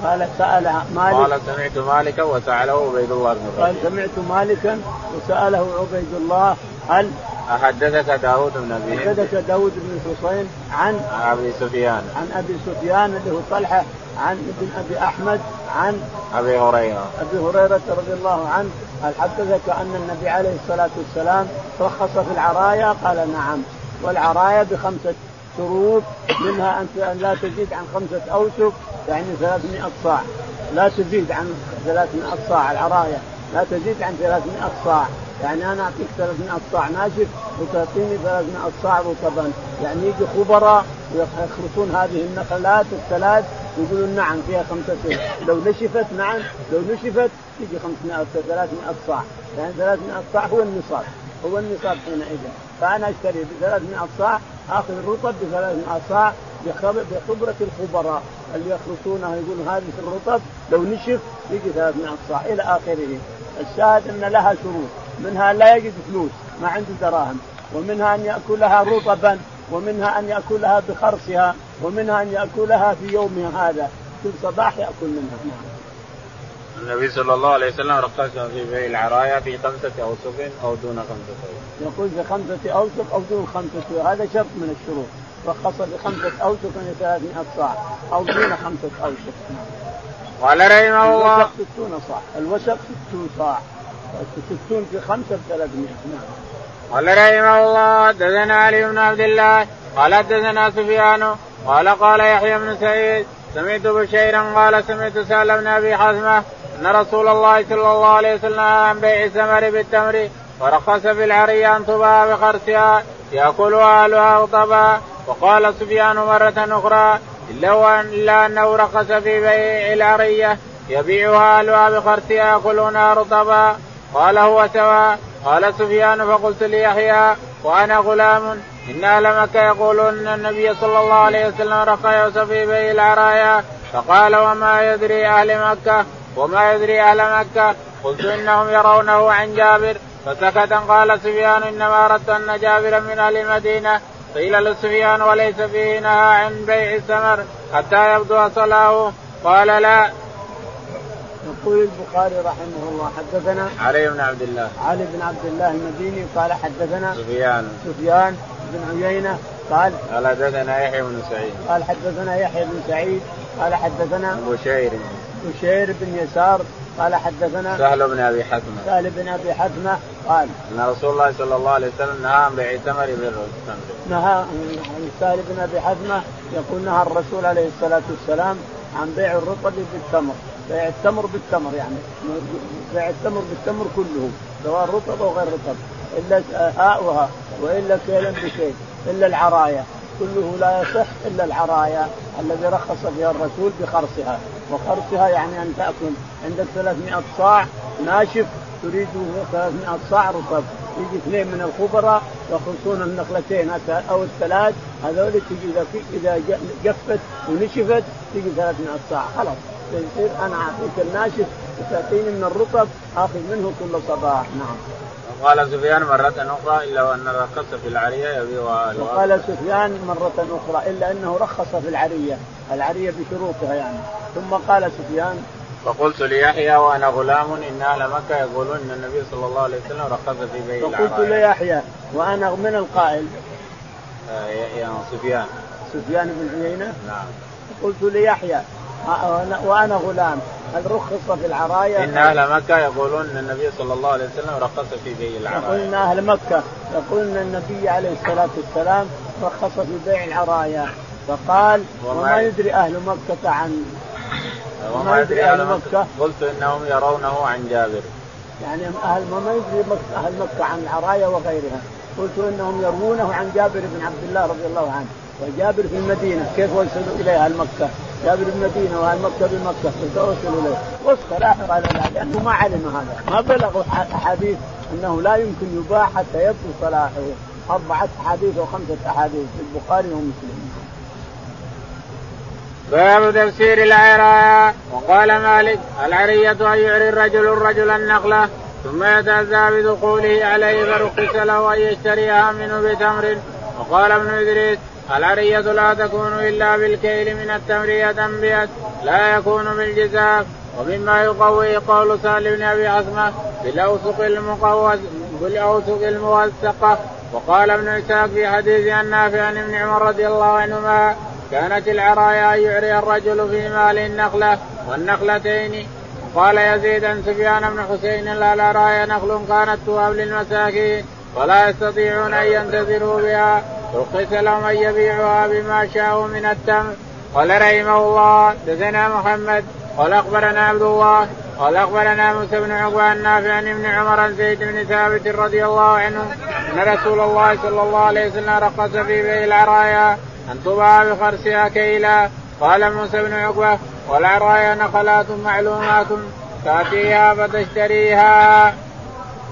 قال سأل مالك. قال سمعت مالكا وسأله عبيد الله بن قال سمعت مالكا وسأله عبيد الله هل أحدثك داود بن أبي حدثك داود بن الحصين عن أبي سفيان. عن أبي سفيان اللي هو طلحة عن ابن أبي أحمد عن أبي هريرة. أبي هريرة رضي الله عنه هل حدثك أن النبي عليه الصلاة والسلام رخص في العرايا قال نعم. والعرايا بخمسة شروط منها أن لا تزيد عن خمسة أوسق يعني 300 صاع. لا تزيد عن 300 صاع العرايا لا تزيد عن 300 صاع. يعني أنا أعطيك 300 صاع ناشف وتعطيني 300 صاع رطبا يعني يجي خبراء ويخرصون هذه النخلات الثلاث يقولون نعم فيها خمسة لو نشفت نعم. لو نشفت تجي 500 300 صاع. يعني 300 صاع هو النصاب. هو النصاب حينئذ. فأنا أشتري ب 300 صاع آخذ الرطب ب 300 صاع بخبرة الخبراء اللي يخرصونها يقولون هذه الرطب لو نشف يجي 300 صاع إلى آخره. الشاهد أن لها شروط. منها لا يجد فلوس ما عنده دراهم ومنها أن يأكلها رطبا ومنها أن يأكلها بخرصها ومنها أن يأكلها في يومها هذا كل صباح يأكل منها نعم. النبي صلى الله عليه وسلم رخص في بيع العرايا في خمسة أوسق أو دون خمسة أوسق. يقول في خمسة أوسق أو دون خمسة هذا شرط من الشروط. رخص بخمسة أوسق من 300 صاع أو دون خمسة أوسق. قال رحمه الله الوسق 60 صاع، الوسق 60 صاع. 60 في خمسة ب 300 نعم. قال رحمه الله حدثنا علي بن عبد الله قال حدثنا سفيان قال قال يحيى بن سعيد سمعت بشيرا قال سمعت سهل بن أبي حزمه أن رسول الله صلى الله عليه وسلم عن بيع الثمر بالتمر ورخص في العري أن تباع بخرسها يأكلها أهلها رطبا وقال سفيان مرة أخرى إلا إلا أنه رخص في بيع العريه يبيعها أهلها بخرسها ياكلونها رطبا قال هو سواء قال سفيان فقلت ليحيى وأنا غلام. إن أهل مكة يقولون إن النبي صلى الله عليه وسلم رقى يوسف في بيع العرايا فقال وما يدري أهل مكة؟ وما يدري أهل مكة؟ قلت إنهم يرونه عن جابر. فسكت. قال سفيان إنما أردت أن جابرا من أهل المدينة. قيل لسفيان وليس فيه نهى عن بيع الثمر حتى يبدو صلاه قال لا. يقول البخاري رحمه الله حدثنا علي بن عبد الله. علي بن عبد الله المديني قال حدثنا سفيان. سفيان بن عيينة قال قال حدثنا يحيى بن سعيد. قال حدثنا يحيى بن سعيد قال حدثنا بشير. بشير بن يسار قال حدثنا سهل بن أبي حتمه سهل بن أبي حتمه قال أن رسول الله صلى الله عليه وسلم نهى عن بيع الثمر بالتمر نهى سهل بن أبي حتمه يقول نهى الرسول عليه الصلاة والسلام عن بيع الرطب بالتمر. بيع التمر بالتمر يعني. بيع التمر بالتمر كله سواء رطب أو غير رطب. إلا هاؤها وإلا كيلا بكيل إلا العرايا. كله لا يصح إلا العرايا الذي رخص فيها الرسول بخرصها. وخرسها يعني أن تأكل. عندك 300 صاع ناشف تريد 300 صاع رطب. يجي اثنين من الخبراء يخلصون النخلتين أو الثلاث هذول تجي إذا إذا جفت ونشفت تجي 300 صاع. خلاص. يصير أنا أعطيك الناشف وتعطيني من الرطب آخذ منه كل صباح نعم. وقال سفيان مرة أخرى إلا وأن رخص في العرية يبيعها وقال سفيان مرة أخرى إلا أنه رخص في العرية العرية بشروطها يعني ثم قال سفيان فقلت ليحيى وأنا غلام إن أهل مكة يقولون إن النبي صلى الله عليه وسلم رخص في بيع. فقلت ليحيى وأنا من القائل؟ آه يا سفيان. سفيان بن عيينة؟ نعم. قلت ليحيى وأنا غلام. هل رخص في العرايا؟ إن أهل مكة يقولون إن النبي صلى الله عليه وسلم رخص في بيع العرايا. يقول ان أهل مكة. يقولون إن النبي عليه الصلاة والسلام رخص في بيع العرايا. فقال وما يدري أهل مكة عن وما يدري أهل مكة. قلت إنهم يرونه عن جابر. يعني أهل ما يدري أهل مكة عن العرايا وغيرها. قلت إنهم يروونه عن جابر بن عبد الله رضي الله عنه. وجابر في المدينة. كيف وصلوا اليه أهل مكة؟ جابر بالمدينة واهل مكه بمكه وصلوا اليه؟ لا على لأنه ما علم هذا. ما بلغوا أحاديث أنه لا يمكن يباع حتى يبدو صلاحه. أربعة أحاديث وخمسة أحاديث في البخاري ومسلم. باب تفسير العرايا وقال مالك العرية أن يعري الرجل الرجل النخلة ثم يتأذى بدخوله عليه فرخص له أن يشتريها منه بتمر. وقال ابن إدريس العرية لا تكون إلا بالكيل من التمر بيد لا يكون بالجزاف ومما يقوي قول سهل بن أبي عصمة بالأوسق المقوس بالأوسق الموثقة. وقال ابن إسحاق في حديث عن نافع عن ابن عمر رضي الله عنهما كانت العرايا أن يعري الرجل في مال النخلة والنخلتين. قال يزيد عن سفيان بن حسين لا العرايا نخل كانت تواب للمساكين ولا يستطيعون أن ينتظروا بها. رخص لهم أن يبيعوها بما شاءوا من التمر. قال رحمه الله دثنا محمد. قال أخبرنا عبد الله. قال أخبرنا موسى بن عقبة النافع عن ابن عمر عن زيد بن ثابت رضي الله عنه أن رسول الله صلى الله عليه وسلم رقص في بيع العرايا أن تباع بخرسها كيلا. قال موسى بن عقبة والعرايا نخلات معلومات تأتيها فتشتريها.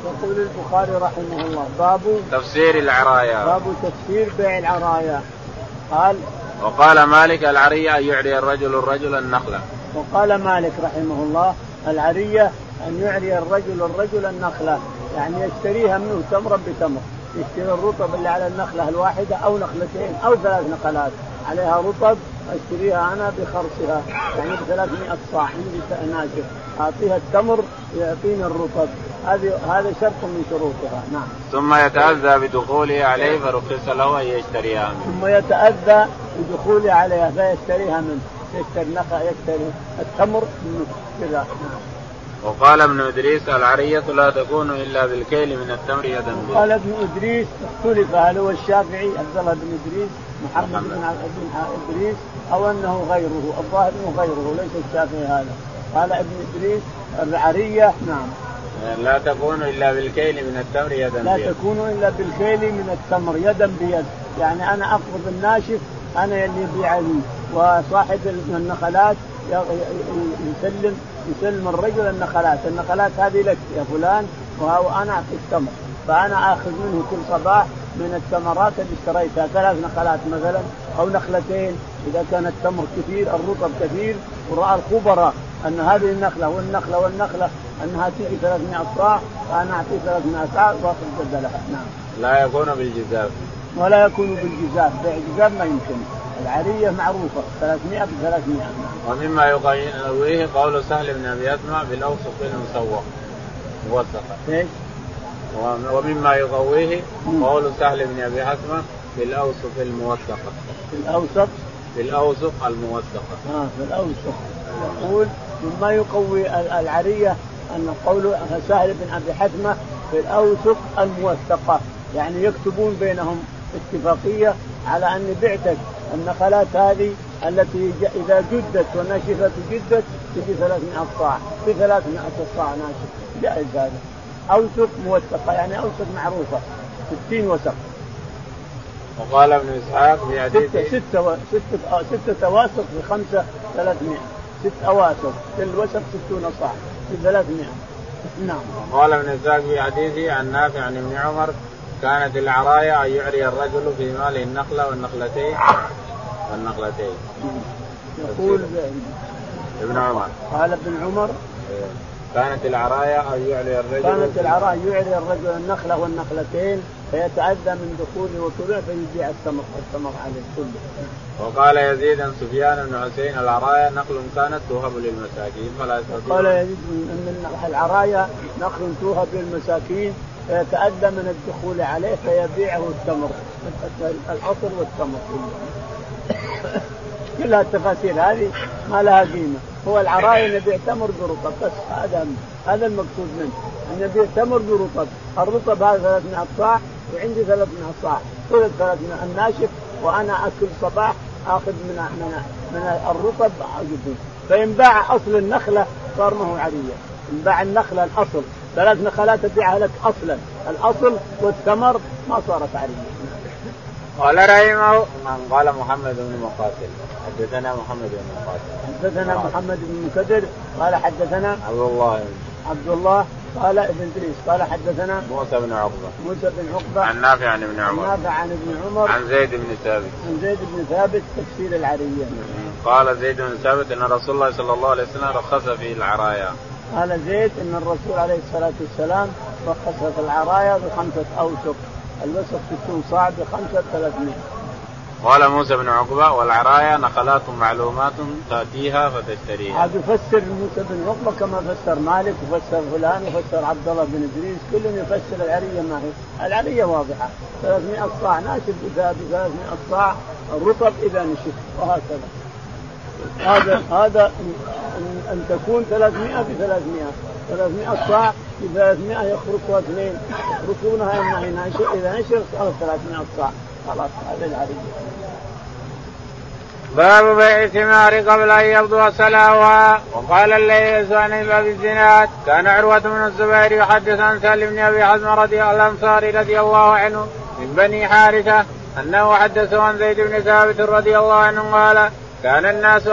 يقول البخاري رحمه الله باب تفسير العرايا. باب تفسير بيع العرايا. قال وقال مالك العرية أن يعري الرجل الرجل النخلة. وقال مالك رحمه الله العرية أن يعري الرجل الرجل النخلة يعني يشتريها منه تمرا بتمر. يشتري الرطب اللي على النخلة الواحدة أو نخلتين أو ثلاث نخلات عليها رطب أشتريها أنا بخرصها يعني ب 300 صاع عندي ناشف. أعطيها التمر يعطيني الرطب. هذه هذا شرط من شروطها. نعم. ثم يتأذى بدخوله عليه فرخص له أن يشتريها منه. ثم يتأذى بدخوله عليها فيشتريها منه. يشتري نخل يشتري التمر منه. كذا. نعم. وقال ابن إدريس العرية لا تكون إلا بالكيل من التمر يدا قال ابن إدريس اختلف هل هو الشافعي عبد الله بن إدريس محمد بن إدريس أو أنه غيره الظاهر أنه غيره ليس الشافعي هذا. قال ابن إدريس العرية نعم. لا تكون إلا بالكيل من التمر يدا لا بيد. تكون إلا بالكيل من التمر يدا بيد يعني أنا اقبض الناشف أنا اللي يبيع لي وصاحب النخلات يسلم يسلم الرجل النخلات، النخلات هذه لك يا فلان وأنا اعطيك تمر، فأنا آخذ منه كل صباح من الثمرات اللي اشتريتها ثلاث نخلات مثلا أو نخلتين إذا كان التمر كثير الرطب كثير ورأى الخبراء أن هذه النخلة والنخلة والنخلة أنها تيجي 300 صاع فانا أعطيه 300 صاع وأخذ بدلها نعم. لا يكون بالجزاف. ولا يكون بالجزاف، بيع جزاف ما يمكن. العريه معروفة 300 ب 300 ومما يقويه قول سهل بن أبي أسمع بالاوسط المسوق. موثقه إيش؟ ومما يقويه قول سهل بن بالاوسط الموثقة. في الأوسط؟ في الأوسط الموثقة. آه في الأوسط. يقول مما يقوي العريه أن قول سهل بن أبي حثمة في الأوسط الموثقة يعني يكتبون بينهم اتفاقية على اني بعتك النخلات هذه التي إذا جدت ونشفت وجدت تجي 300 صاع. في 300 صاع ناشف. جائز هذا. اوسق موثقة يعني اوسق معروفة. 60 وسق وقال ابن إسحاق في حديث ستة ستة ستة ستة واسق بخمسة 300 ست اواسق في الوسط ستون صاع. في 300 نعم. قال ابن إسحاق في حديثه عن نافع عن ابن عمر كانت العرايا أن يعري الرجل في ماله النخلة والنخلتين. والنخلتين يقول ابن عمر قال ابن عمر إيه. كانت العرايا أن يعري الرجل كانت العرايا يعري الرجل النخلة والنخلتين فيتأذى من دخوله وطلوعه فيبيع التمر التمر عليه كله. وقال يزيد عن سفيان بن حسين العرايا نخل كانت توهب للمساكين فلا يستطيع قال يزيد إن العرايا نخل توهب للمساكين فيتأذى من الدخول عليه فيبيعه التمر العصر والتمر كله. [laughs] كلها التفاسير هذه ما لها قيمة. هو العرايا نبيع تمر برطب بس هذا هذا المقصود منه. ان نبيع تمر برطب الرطب هذا 300 صاع وعندي 300 صاع. ثلث 300 الناشف وأنا أكل صباح آخذ من من من الرطب اجيبه فان باع أصل النخلة صار ما هو عرية. ان باع النخلة الأصل. ثلاث نخلات تبيعها لك أصلا. الأصل والثمر ما صارت عرية. قال رحمه من قال محمد بن مقاتل. حدثنا محمد بن مقاتل. حدثنا محمد بن مكدر. قال حدثنا عبد الله. عبد الله. قال ابن إدريس. قال حدثنا موسى بن عقبة. موسى بن عقبة. عن نافع عن ابن عمر. عن نافع عن ابن عمر. عن زيد بن ثابت. عن زيد بن ثابت تفسير العريه قال زيد بن ثابت إن رسول الله صلى الله عليه وسلم رخص في العرايا. قال زيد إن الرسول عليه الصلاة والسلام رخص في العرايا بخمسة أوسق. الوسط 60 صاع بخمسة 300 قال موسى بن عقبة والعرايا نخلات معلومات تأتيها فتشتريها. هذا يفسر موسى بن عقبة كما فسر مالك وفسر فلان وفسر عبد الله بن إدريس كلهم يفسر العرية ما هي، العرية واضحة 300 صاع ناشف ب 300 صاع الرطب إذا نشف وهكذا. هذا هذا أن تكون 300 ب 300 300 صاع ب 300 يخرقها اثنين. يخرقونها اما نشر إذا نشر صارت 300 صاع. خلاص هذا العريض. باب بيع الثمار قبل أن يبدو سلاها وقال الليث عن باب الزناد. كان عروة بن الزبير يحدث عن سالم بن أبي حزم رضي الله الأنصاري رضي الله عنه من بني حارثة أنه حدثه عن زيد بن ثابت رضي الله عنه قال كان الناس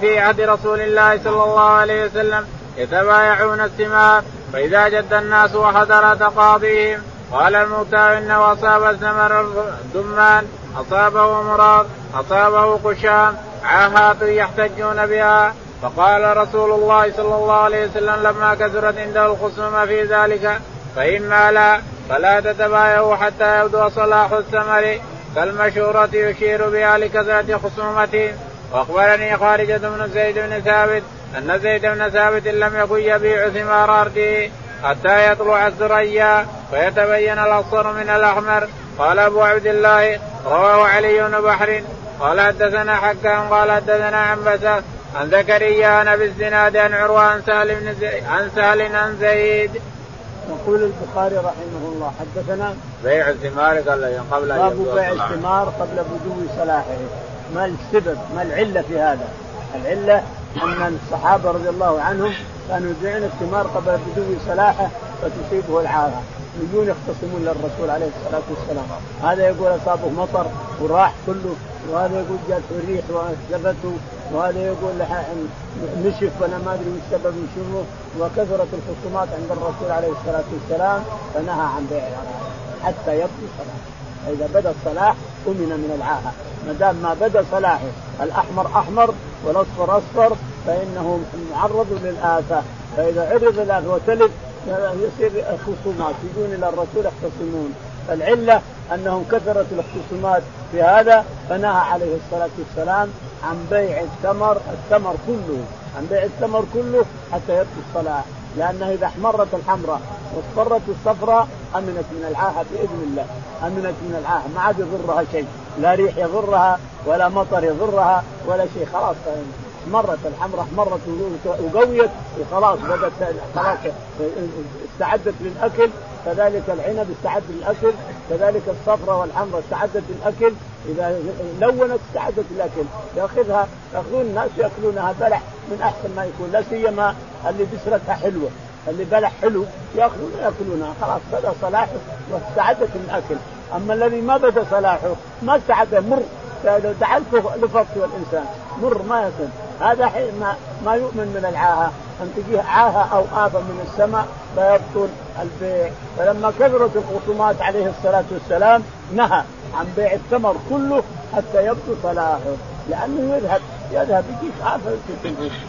في عهد رسول الله صلى الله عليه وسلم يتبايعون الثمار فإذا جد الناس وحضر تقاضيهم قال الموتى إنه أصاب ثمر الدمان أصابه مراد أصابه قشام عاهات يحتجون بها. فقال رسول الله صلى الله عليه وسلم لما كثرت عنده الخصومة في ذلك فإما لا فلا تتبايعوا حتى يبدو صلاح الثمر كالمشورة يشير بها لكثرة خصومتهم وأخبرني خارجة بن زيد بن ثابت أن زيد بن ثابت لم يكن يبيع ثمار أرضه حتى يطلع الثريا فيتبين الاصفر من الأحمر. قال أبو عبد الله رواه علي بن بحر. قال حدثنا حكام قال حدثنا عن عن زكريا عن أبي الزناد عن عروة عن سهل بن زي... عن سهل عن زيد. يقول البخاري رحمه الله حدثنا بيع الثمار قبل باب بيع الثمار قبل بدو صلاحه. ما السبب ما العلة في هذا؟ العلة أن الصحابة رضي الله عنهم كانوا يبيعون الثمار قبل بدو صلاحه فتصيبه العاهه يجون يختصمون للرسول عليه الصلاة والسلام. هذا يقول أصابه مطر وراح كله وهذا يقول جاته الريح وجفته وهذا يقول نشف وأنا ما أدري السبب شنو وكثرت الخصومات عند الرسول عليه الصلاة والسلام فنهى عن بيع حتى يبدو صلاحه. فاذا بدأ الصلاح أمن من العاهة. ما دام ما بدأ صلاحه الأحمر أحمر والأصفر أصفر فإنه معرض للآفة. فإذا عرض الافه وتلف يصير خصومات يجون إلى الرسول يختصمون. العلة أنهم كثرت الاختصامات في هذا فنهى عليه الصلاة والسلام عن بيع الثمر الثمر كله عن بيع الثمر كله حتى يبقي الصلاة. لأنه إذا احمرت الحمراء واصفرت الصفراء أمنت من العاهة بإذن الله. أمنت من العاهة. ما عاد يضرها شيء. لا ريح يضرها ولا مطر يضرها ولا شيء. خلاص. مرت الحمراء مرت وقويت وخلاص بدأت خلاص. استعدت للأكل كذلك العنب استعد للأكل كذلك الصفراء والحمراء استعدت للأكل. إذا لونت استعدت للأكل. ياخذها ياخذون الناس ياكلونها بلح من أحسن ما يكون لا سيما اللي بسرتها حلوة. اللي بلح حلو ياكلون ياكلونها. خلاص بدأ صلاحه واستعدت للأكل. أما الذي ما بدأ صلاحه ما استعد مر. لو دعا لفظ الإنسان مر ما يكون هذا حين ما, ما يؤمن من العاهة. أن تجيه عاهة أو افه من السماء فيبطل البيع. فلما كثرت الخصومات عليه الصلاة والسلام نهى عن بيع الثمر كله حتى يبدو صلاحه. لأنه يذهب يذهب يجيك افه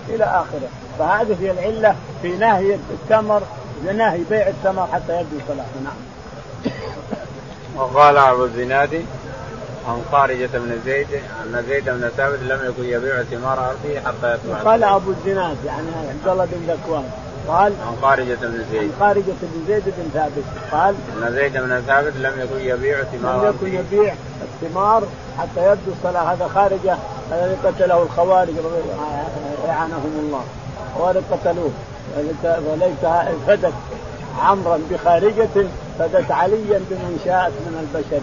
إلى آخره. فهذه هي العلة في نهي الثمر نهي بيع الثمر حتى يبدو صلاحه. نعم. وقال أبو الزناد عن خارجة بن زيد أن زيد بن ثابت لم يكن يبيع ثمار أرضه حتى يطلع قال أبو الزناد يعني عبد الله بن ذكوان. قال عن خارجة بن زيد. عن خارجة بن زيد بن ثابت. قال أن زيد بن ثابت لم يكن يبيع ثمار لم يكن يبيع الثمار حتى يبدو الصلاة هذا خارجة. الذي قتله الخوارج لعنهم الله الخوارج قتلوه. وليس فدت عمرا بخارجة فدت عليا بمن شاءت من البشر.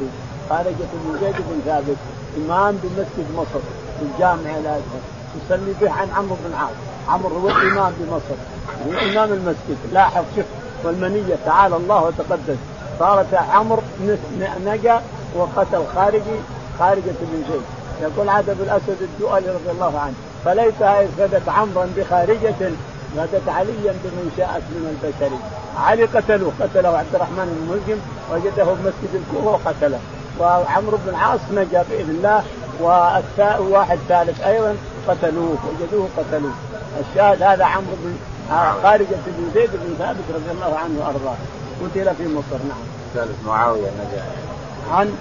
خارجة بن زيد بن ثابت إمام بمسجد مصر في الجامع الأزهر. يصلي به عن عمرو بن عاص عمرو هو الإمام بمصر هو إمام المسجد. لاحظ شوف والمنية تعالى الله وتقدس. صارت عمرو نجا وقتل خارجي خارجة بن زيد. يقول عاد الأسد الدؤلي رضي الله عنه إذ فدت عمرا بخارجة فدت عليا بمن شاءت من البشر. علي قتلوه. قتله عبد الرحمن بن ملجم وجده بمسجد الكوفة وقتله. وعمرو بن العاص نجا بإذن الله وواحد ثالث أيضا قتلوه وجدوه قتلوه. الشاهد هذا عمرو بن خارجة بن زيد بن ثابت رضي الله عنه وأرضاه. قتل في مصر نعم. ثالث معاوية نجا. عن؟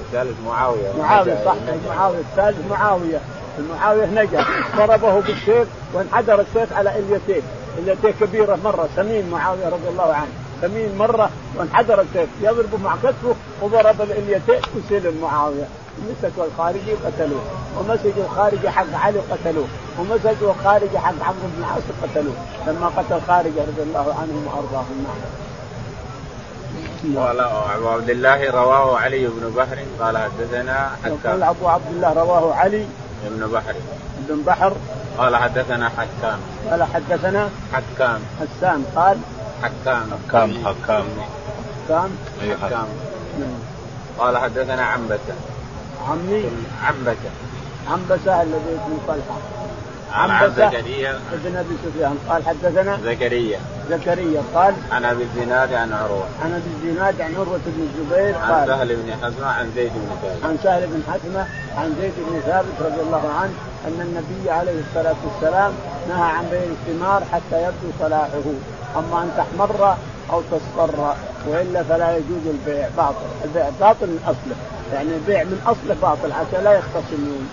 الثالث معاوية معاوية صح معاوية الثالث معاوية. معاوية نجا. ضربه بالسيف وانحدر السيف على اليتين اليتين كبيرة مرة سمين معاوية رضي الله عنه. سمين مرة وانحدر السيف. يضرب مع كتفه وضرب اليتين وسلم معاويه مسكوا الخارجي قتلوه. ومسكوا الخارجي حق علي قتلوه. ومسكوا الخارجي حق عمرو بن العاص قتلوه. لما قتل خارجه رضي الله عنهم وأرضاهم قال أبو عبد الله رواه علي بن بحر. قال حدثنا حكام. أبو عبد الله رواه علي بن بحر. بن بحر. قال حدثنا حكام. قال حدثنا حكام. حسان. قال حكام. حكام حكام. حكام. اي حكام قال حدثنا عنبسة عمي عنبسة. عنبسة الذي اسمه طلحة. عن زكريا. ابن أبي سفيان. قال حدثنا زكريا. زكريا قال عن أبي الزناد عن عروة. عن أبي الزناد عن عروة بن الزبير قال عن سهل بن حزمه عن زيد بن ثابت. عن سهل بن حزمه عن زيد بن ثابت رضي الله عنه أن النبي عليه الصلاة والسلام نهى عن بيع الثمار حتى يبدو صلاحه. أما أن تحمر أو تصفر وإلا فلا يجوز البيع باطل. البيع باطل من أصله. يعني البيع من اصله باطل حتى لا يختصمون.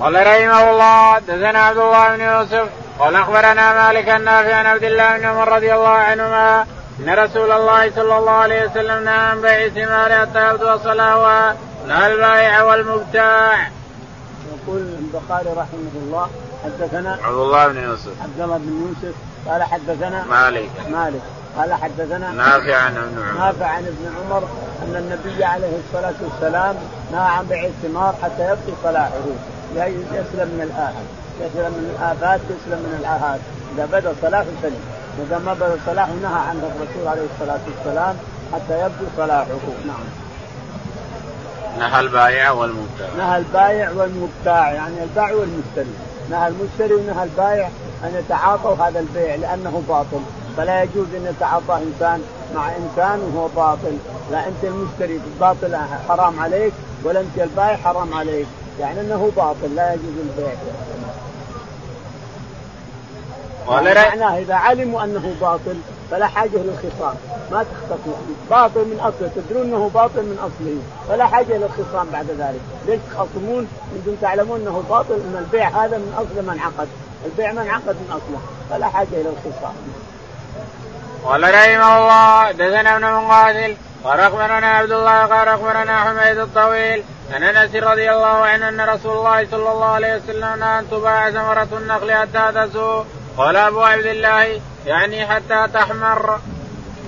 قال رحمه الله دثنا عبد الله بن يوسف قال أخبرنا مالك النافع عن عبد الله بن عمر رضي الله عنهما إن رسول الله صلى الله عليه وسلم نهى عن بيع الثمار حتى يبدو صلاحها نهى البائع والمبتاع. يقول البخاري رحمه الله حدثنا عبد الله بن يوسف. عبد الله بن يوسف قال حدثنا مالك. مالك. قال حدثنا نافع عن ابن عمر. نافع عن ابن عمر أن النبي عليه الصلاة والسلام نهى عن بيع الثمار حتى يبقي صلاحه. يسلم من الآفات يسلم من الآفات يسلم من الآهات إذا بدا صلاحه سلم. إذا ما بدا صلاحه نهى عنه الرسول عليه الصلاة والسلام حتى يبدو صلاحه. نعم. نهى البائع والمبتاع. نهى البائع والمبتاع يعني البائع والمشتري. نهى المشتري ونهى البائع أن يتعاطوا هذا البيع لأنه باطل. فلا يجوز أن يتعاطى إنسان مع إنسان وهو باطل. لا أنت المشتري باطل حرام عليك ولا أنت البائع حرام عليك. يعني أنه باطل لا يجوز البيع. معناه إذا علموا أنه باطل فلا حاجة للخصام. ما تختصموا باطل من أصله. تدرون أنه باطل من أصله. فلا حاجة للخصام بعد ذلك. ليش تخاصمون أنتم تعلمون أنه باطل إن البيع هذا من اصله من عقد. البيع من عقد من أصله. فلا حاجة إلى الخصام. قال رحمه الله دثنا ابن مقاتل قال أخبرنا عبد الله قال أخبرنا حميد الطويل عن أنس رضي الله عنه أن رسول الله صلى الله عليه وسلم أن تباع ثمرة النخل حتى تسوء. قال أبو عبد الله يعني حتى تحمر.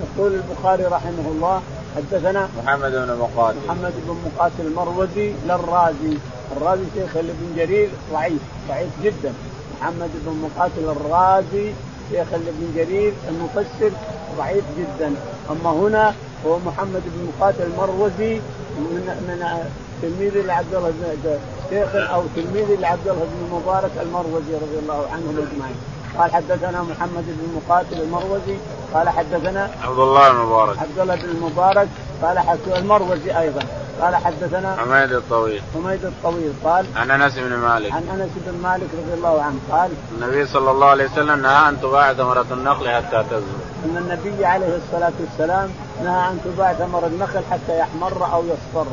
يقول البخاري رحمه الله حدثنا محمد بن مقاتل. محمد بن مقاتل المروزي للرازي. الرازي شيخ ابن جرير ضعيف ضعيف جدا. محمد بن مقاتل الرازي شيخ ابن جرير المفسر ضعيف جدا. أما هنا هو محمد بن مقاتل المروزي من من تلميذ لعبد الله بن شيخ أو تلميذ لعبد الله بن مبارك المروزي رضي الله عنهم أجمعين. قال حدثنا محمد بن مقاتل المروزي قال حدثنا عبد الله المبارك. عبد الله بن المبارك قال المروزي أيضا. قال حدثنا حميد الطويل. حميد الطويل قال عن أنس بن مالك. عن أنس بن مالك رضي الله عنه قال النبي صلى الله عليه وسلم نهى أن تباع ثمرة النخل حتى تزهو أن النبي عليه الصلاة والسلام نهى أن تباع ثمر النخل حتى يحمر أو يصفر.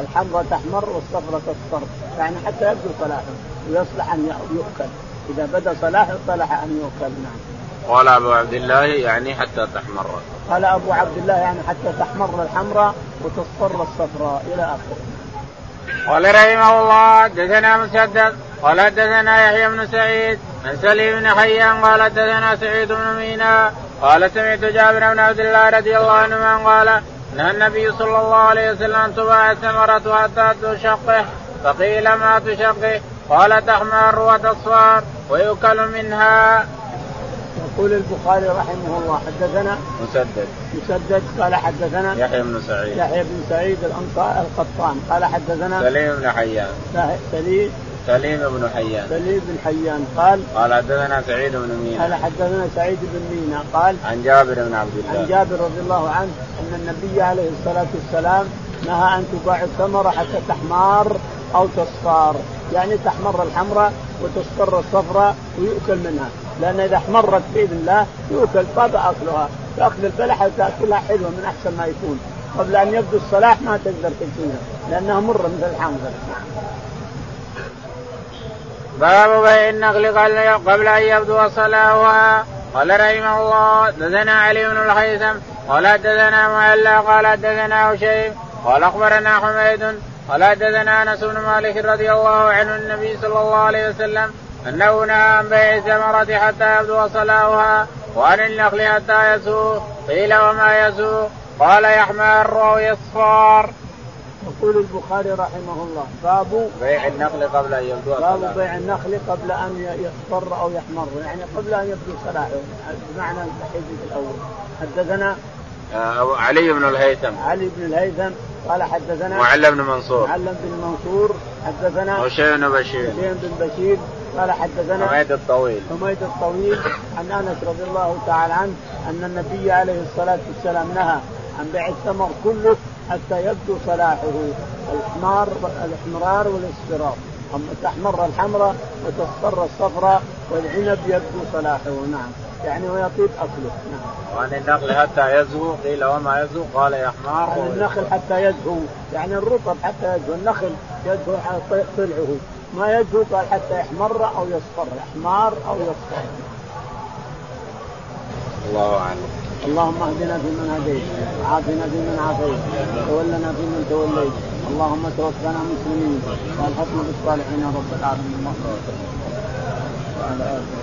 الحمراء تحمر والصفراء تصفر. يعني حتى يبدو صلاحه ويصلح أن يؤكل. إذا بدا صلاحه صلح أن يؤكل. نعم. قال أبو عبد الله يعني حتى تحمر. قال أبو عبد الله يعني حتى تحمر الحمراء وتصفر الصفراء إلى آخره. قال رحمه الله حدثنا مسدد قال حدثنا يحيى بن سعيد عن سليم بن حيان قال حدثنا سعيد بن مينا قال سمعت جابر بن عبد الله رضي الله عنهما قال نهى النبي صلى الله عليه وسلم أن تباع الثمرة حتى تشقه فقيل ما تشقه قال تحمر وتصفر ويؤكل منها. يقول البخاري رحمه الله حدثنا مسدد. مسدد قال حدثنا يحيى بن سعيد. يحيى بن سعيد الانصار القطان قال حدثنا سليم بن حيان. سليم سليم بن حيان. سليم بن حيان قال قال حدثنا سعيد بن مينا. قال حدثنا سعيد بن مينا قال عن جابر بن عبد الله. عن جابر رضي الله عنه أن النبي عليه الصلاة والسلام نهى أن تباع الثمره حتى تحمار أو تصفار يعني تحمر الحمراء وتصفر الصفراء ويؤكل منها. لأن إذا احمرت باذن الله يؤكل طاب أكلها تاكل البلحه وتأكلها حلوة من أحسن ما يكون. قبل أن يبدو الصلاح ما تقدر تاكلها لأنها مرة مثل الحنظل باب بيع النخل قبل أن يبدو صلاحها. قال رحمه الله دثنا علي بن الهيثم قال دثنا معلى قال دثنا هشيم قال أخبرنا حميد قال حدثنا أنس بن مالك رضي الله عنه النبي صلى الله عليه وسلم أنه نهى عن بيع الثمرة حتى يبدو صلاحها وعن النخل حتى يسوق قيل وما يسوق قال يحمر أو يصفار. يقول البخاري رحمه الله باب بيع النخل قبل أن يبدو باب بيع النخل قبل أن يصفر أو يحمر يعني قبل أن يبدو صلاحه بمعنى الحديث الأول. حدثنا آه، علي بن الهيثم. علي بن الهيثم قال حدثنا معل بن منصور. معل بن منصور حدثنا هشيم بن بشير. هشيم بن بشير قال حدثنا حميد الطويل. حميد الطويل عن أنس رضي الله تعالى عنه أن النبي عليه الصلاة والسلام نهى عن بيع الثمر كله حتى يبدو صلاحه الاحمار الاحمرار والاصفرار. أما تحمر الحمراء وتصفر الصفراء والعنب يبدو صلاحه نعم. يعني ويطيب أكله نعم. وعن النخل حتى يزهو قيل وما يزهو قال يحمار عن النخل حتى يزهو يعني الرطب حتى يزهو النخل يزهو طلعه. ما يزهو قال حتى يحمر أو يصفر احمار أو يصفر. الله أعلم. اللهم اهدنا فيمن هديت وعافنا فيمن عافيت وتولنا فيمن توليت. اللهم توفنا مسلمين والحكم بالصالحين رب العالمين. وعلى اله